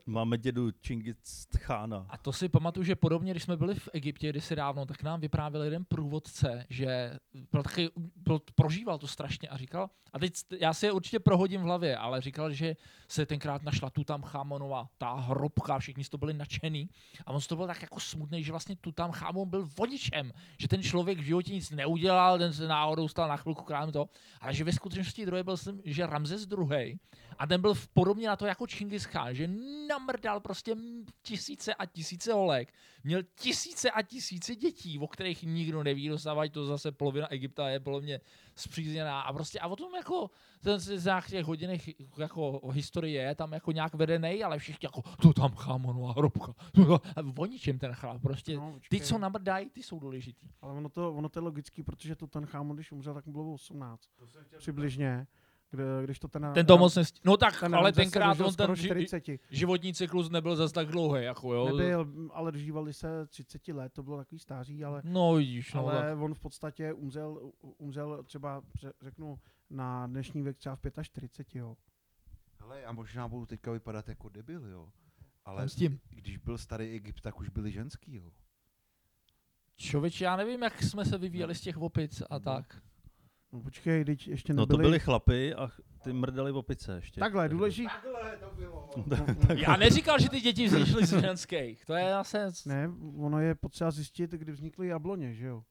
Máme dědu Čingis Chána. A to si pamatuju, že podobně, když jsme byli v Egyptě kdysi dávno, tak nám vyprávěl jeden průvodce, že byl taky, byl, prožíval to strašně a říkal, a teď já si je určitě prohodím v hlavě, ale říkal, že se tenkrát našla Tutanchamonova, ta hrobka, všichni z toho byli nadšený a on z toho byl tak jako smutný, že vlastně Tutanchamon byl vodičem, že ten člověk v životě nic neudělal, ten se náhodou stal na chvilku králem to, ale že ve skutečnosti druhý byl, myslím, že Ramzes II. A ten byl v- podobně na to jako Čingis Khan, že namrdal prostě tisíce a tisíce holek, měl tisíce a tisíce dětí, o kterých nikdo neví, dostávají to zase polovina Egypta je podle mě zpřízněná a prostě a o tom jako ten z nějak těch hodinech jako historie je tam jako nějak vedený, ale všichni jako to tam chámonová hrobka, to tam- a o ničem ten chlap, prostě No, ty, co namrdají, ty jsou důležitý. Ale ono to, ono to je logický, protože to ten chámon, když umřel, tak mu bylo 18. Přibližně. Kde, když to ten... Ten to moc nestí. No tak, ten ale tenkrát on ten skoro ži- 40. životní cyklus nebyl zas tak dlouhý, jako jo. Nebyl, ale dožívali se 30 let, to bylo takový stáří, ale, No vidíš, no ale tak. on v podstatě umřel, umřel třeba, ře- řeknu, na dnešní věk třeba v 45, jo. Ale já možná budu teďka vypadat jako debil, jo. Ale s tím. když byl starý Egypt, tak už byli ženský, jo. Člověče, já nevím, jak jsme se vyvíjeli z těch opic a tak. No počkej, teď ještě No nebyli... to byli chlapy a ch- ty mrdali v opice ještě. Takhle, důležitý... Takhle to bylo. [LAUGHS] [LAUGHS] Já neříkal, že ty děti vzešly z ženských. To je zase... Ne, ono je potřeba zjistit, kdy vznikly jabloně, že jo?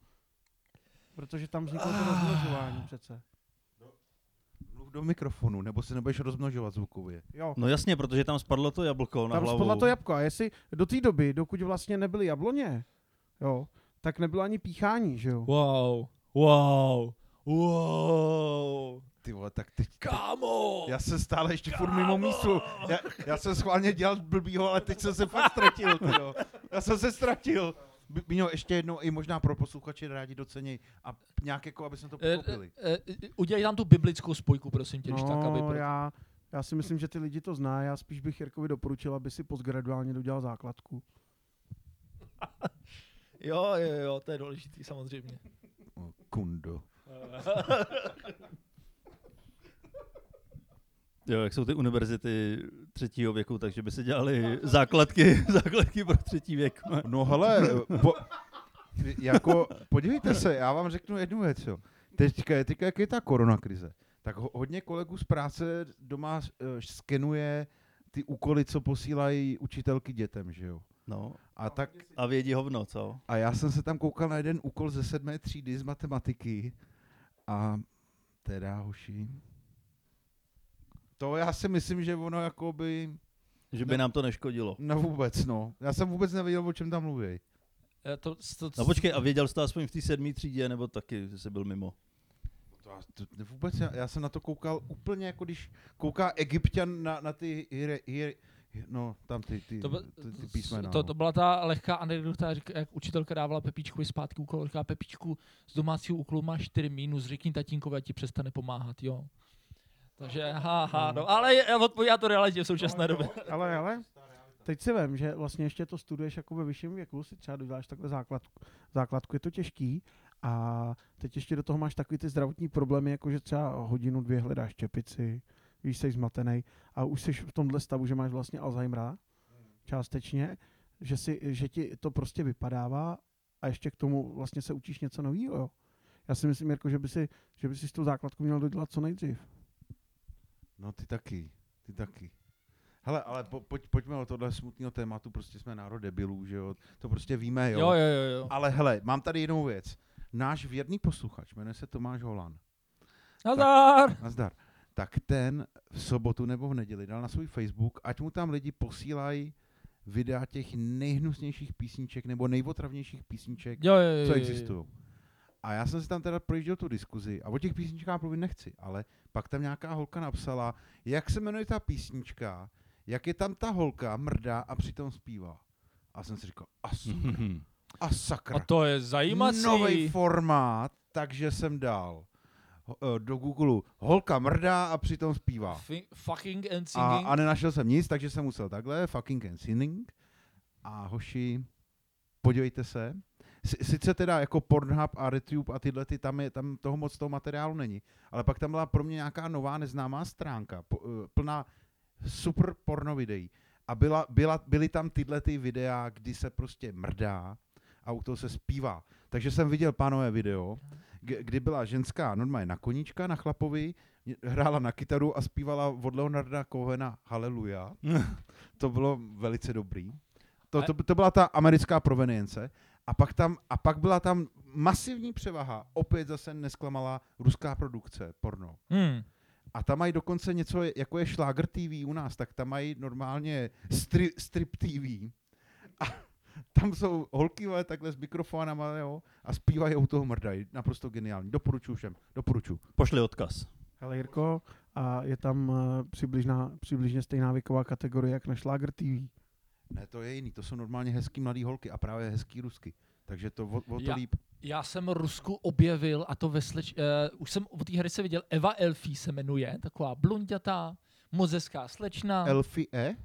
Protože tam vzniklo to rozmnožování přece. Mluv do mikrofonu, nebo se nebudeš rozmnožovat zvukově. Jo, No jasně, protože tam spadlo to jablko na tam hlavu. spadla to jabko. A jestli do té doby, dokud vlastně nebyly jabloně, jo, tak nebylo ani píchání, že jo? Wow, wow, wow. Ty vole, tak teď... Kámo! Já jsem stále ještě furt mimo místu. Já, já jsem schválně dělal blbýho, ale teď jsem se fakt ztratil. tyjo. Já jsem se ztratil. By- Bíňo, ještě jednou i možná pro posluchače rádi docení a nějak jako, aby jsme to Eh, pochopili. eh, eh, Udělej tam tu biblickou spojku, prosím tě, když tak, aby... No, pro- já, já si myslím, že ty lidi to zná. Já spíš bych Jirkovi doporučil, aby si postgraduálně dodělal základku. [LAUGHS] Jo, jo, jo, to je důležitý samozřejmě. O, Kundo. [LAUGHS] Jo, jak jsou ty univerzity třetího věku, takže by se dělali základky, [LAUGHS] základky pro třetí věk. No hele, po, jako, podívejte se, já vám řeknu jednu věc, jo. Teďka, teďka jak je ta koronakrize, tak ho, hodně kolegů z práce doma uh, skenuje ty úkoly, co posílají učitelky dětem, že jo. No, A tak a vědí hovno, co? A já jsem se tam koukal na jeden úkol ze sedmé třídy z matematiky a teda hoši, to já si myslím, že ono jako by, Že by No. nám to neškodilo. no vůbec no, já jsem vůbec nevěděl, o čem tam mluví. Eh, To, to, No počkej, a věděl jsi to aspoň v té sedmé třídě, nebo taky jsi byl mimo? To, to, vůbec, já, já jsem na to koukal úplně jako když kouká egyptian na, na ty, hiery, hiery, no tam ty, ty, To, byl- ty, ty písmena. to, no. to byla ta lehká anekdota, řík- jak učitelka dávala Pepíčkovi zpátky úkol, říká Pepíčku, z domácího úkolu máš 4 mínus, řekni tatínkovi, ať ti přestane pomáhat, jo. Takže haha, no, ale je, odpovídá to realitě v současné době. [LAUGHS] Ale, ale, teď si vím, že vlastně ještě to studuješ jako ve vyšším věku, si třeba doděláš takhle základku. Základku je to těžký a teď ještě do toho máš takový ty zdravotní problémy, jako že třeba hodinu, dvě hledáš čepici, víš, jsi zmatený a už jsi v tomhle stavu, že máš vlastně Alzheimera částečně, že, si, že ti to prostě vypadává a ještě k tomu vlastně se učíš něco nového. Jo. Já si myslím, Jirko, že by si, že by si s tou základku měl dodělat co nejdřív. No ty taky, ty taky. Hele, ale po, pojď, pojďme o tohle smutného tématu, prostě jsme národ debilů, že jo, to prostě víme, jo. Jo, jo, jo, jo. Ale hele, mám tady jinou věc. Náš věrný posluchač, jmenuje se Tomáš Holan. Nazdar! Nazdar. Tak ten v sobotu nebo v neděli dal na svůj Facebook, ať mu tam lidi posílají videa těch nejhnusnějších písniček nebo nejotravnějších písniček, Jo, jo, jo, co existují. A já jsem si tam teda projížděl tu diskuzi a o těch písničkách mluvit nechci, ale pak tam nějaká holka napsala, jak se jmenuje ta písnička, jak je tam ta holka mrdá a přitom zpívá. A jsem si říkal, a sakra, [LAUGHS] a sakra. A to je zajímací. Nový formát, takže jsem dal do Google holka mrdá a přitom zpívá. Fi- fucking and A, singing. a nenašel jsem nic, takže jsem musel takhle, fucking and singing. A hoši, podívejte se. Si- Sice teda jako Pornhub a RedTube a tyhle, ty, tam, je, tam toho moc toho materiálu není, ale pak tam byla pro mě nějaká nová neznámá stránka, po, eh, plná super porno videí. A byla, byla, byly tam tyhle ty videa, kdy se prostě mrdá a u toho se zpívá. Takže jsem viděl pánové video, kdy byla ženská normálně na koníčka, na chlapovi, hrála na kytaru a zpívala od Leonarda Cohena Haleluja. [LAUGHS] to bylo velice dobrý. To, to, to byla ta americká provenience. A pak, tam, a pak byla tam masivní převaha, opět zase nesklamala ruská produkce porno. Hmm. A tam mají dokonce něco, jako je Schlager TV u nás, tak tam mají normálně stri, strip TV. A tam jsou holky vole, takhle s mikrofonama jo, a zpívají u toho mrdají. Naprosto geniální. Doporučuji všem. Doporučuji. Pošli odkaz. Hele Jirko, a je tam uh, přibližná, přibližně stejná věková kategorie jak na Schlager TV. Ne, to je jiný. To jsou normálně hezký mladý holky a právě hezký rusky. Takže to o, o to Já- líp. Já jsem Rusku objevil, a to ve sleč... Uh, už jsem o té hry se viděl, Eva Elfie se jmenuje, taková blondětá, moc hezká slečna. Elfie E?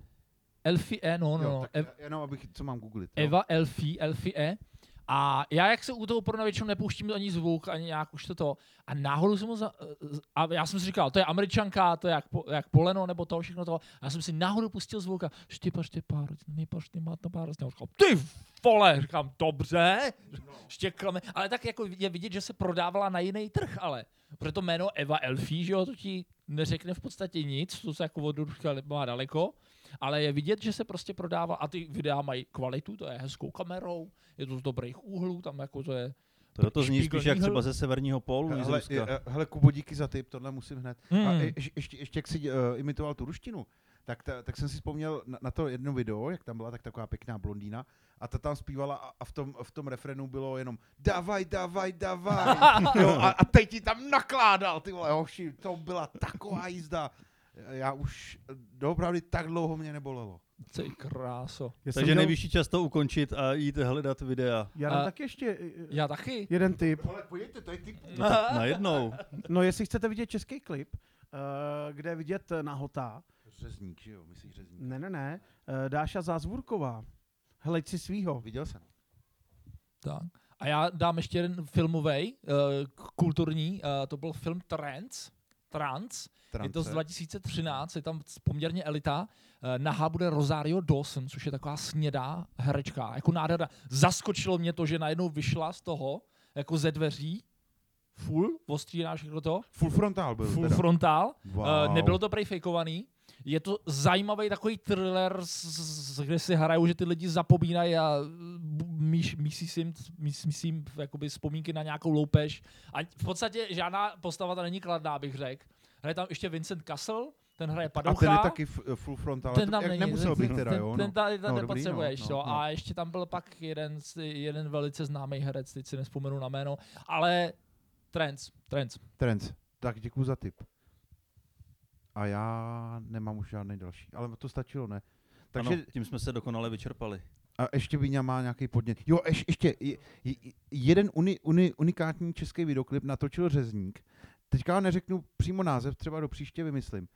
Elfie, no, no, jo, no. jenom abych, co mám googlit. jo. Eva Elfie, Elfie. A já, jak se u toho porna většinou nepouštím ani zvuk, ani nějak už to to. A náhodou jsem ho za, a já jsem si říkal, to je američanka, to je jak, po, jak poleno, nebo to všechno to. A já jsem si náhodou pustil zvuk a štěpa, štěpa, má to pár říkám, ty vole, říkám, dobře, štěklame. Ale tak jako je vidět, že se prodávala na jiný trh, ale. Protože to jméno Eva Elfie, že jo, to ti neřekne v podstatě nic, to se jako od má daleko, ale je vidět, že se prostě prodává a ty videa mají kvalitu, to je hezkou kamerou, je to z dobrých úhlů, tam jako to je... To, to zní spíš jak třeba ze severního pólu, z Hele, je- hele, Kubo, díky za tip, tohle musím hned. A Hmm. je, ještě, ještě, jak si uh, imitoval tu ruštinu, tak, ta, tak jsem si vzpomněl na, na to jedno video, jak tam byla tak taková pěkná blondýna a ta tam zpívala a, a v, tom, v tom refrenu bylo jenom davaj, davaj, davaj. [LAUGHS] jo, a, a teď ti tam nakládal, ty vole, hoši, to byla taková jízda. Já už doopravdy tak dlouho mě nebolelo. Ty kráso. Já Takže měl- nejvyšší čas to ukončit a jít hledat videa. Já A- tak ještě uh, Já taky. jeden tip. Ale pojďte, to je typ. No tak najednou. No jestli chcete vidět český klip, uh, kde je vidět eh, nahota, Řezník, že jo, myslíš řezník. ne, ne, ne, uh, Dáša Zázvůrková, hleď si svýho. Viděl jsem. Tak. A já dám ještě jeden filmový, uh, kulturní, uh, to byl film Trance. Trance. Je to z Trance. 2013, je tam poměrně elita. Eh, Nahá bude Rosario Dawson, což je taková snědá herečka, jako nádhera. Zaskočilo mě to, že najednou vyšla z toho, jako ze dveří, full, ostříná všechno to, Full frontal byl full teda. frontál. Wow. Uh, nebylo to prej fejkovaný. Je to zajímavý takový thriller, s- s- kde si hrajou, že ty lidi zapomínají a míš, mísí si jim, mísí, mísí jim jakoby vzpomínky na nějakou loupež. A v podstatě žádná postava ta není kladná, bych řekl. Hraje tam ještě Vincent Castle, ten hraje A Padoucha. ten je taky f- full frontal. ten to, tam není, nemusel ten, být teda, ten, jo. ten, no. tady ten No, no, dobrý, nepotřebuješ, no, no, no, no. A ještě tam byl pak jeden, jeden velice známý herec, teď si nespomenu na jméno, ale Trends, Trends. Trends. Tak děkuji za tip. A já nemám už žádný další. Ale to stačilo, ne? Takže ano, tím jsme se dokonale vyčerpali. A ještě Víňa má nějaký podnět. Jo, ješ, ještě je- je- jeden uni, uni, unikátní český videoklip natočil Řezník teďka neřeknu přímo název, třeba do příště vymyslím,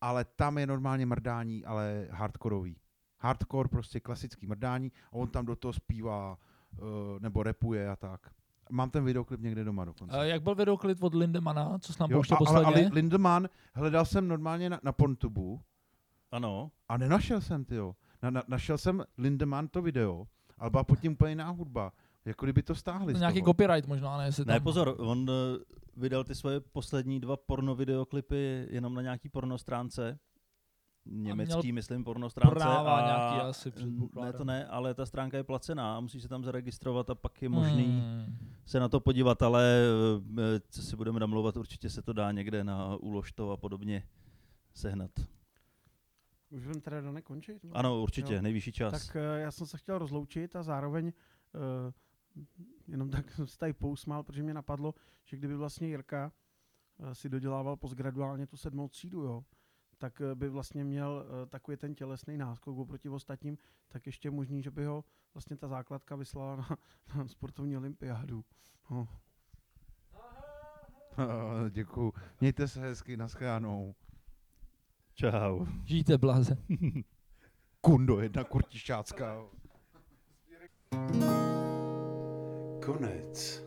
ale tam je normálně mrdání, ale hardkorový. Hardcore, prostě klasický mrdání a on tam do toho zpívá uh, nebo repuje a tak. Mám ten videoklip někde doma dokonce. A jak byl videoklip od Lindemana, co jsi nám Jo, pouštěl a, ale, posledně? ale Lindemann, hledal jsem normálně na, na Porntubu Ano, a nenašel jsem, ty jo. Na, na, našel jsem Lindemann to video, ale byla pod tím úplně jiná hudba. Jako kdyby to stáhli z Nějaký toho. copyright možná, ne? Jestli ne tam... pozor, on eh, vydal ty svoje poslední dva porno videoklipy jenom na nějaký porno stránce. Německý, myslím, porno stránce. práva a nějaký asi. Ne, to ne, ale ta stránka je placená a musí se tam zaregistrovat a pak je možný Hmm. se na to podívat, ale eh, co si budeme namlouvat, určitě se to dá někde na úložto a podobně sehnat. Už budeme teda Dane končit? Ano, určitě, Jo. nejvyšší čas. Tak eh, já jsem se chtěl rozloučit a zároveň uh, jenom tak [LAUGHS] jsem se tady pousmál, protože mě napadlo, že kdyby vlastně Jirka uh, si dodělával postgraduálně tu sedmou třídu, jo, tak by vlastně měl uh, takový ten tělesný náskok oproti ostatním, tak ještě možný, že by ho vlastně ta základka vyslala na, [LAUGHS] na sportovní olympiádu. No. [LAUGHS] Děkuju. Mějte se hezky, naschledanou. Čau. Žijte blaze. [LAUGHS] Kundo, jedna kurtišácká. Konec.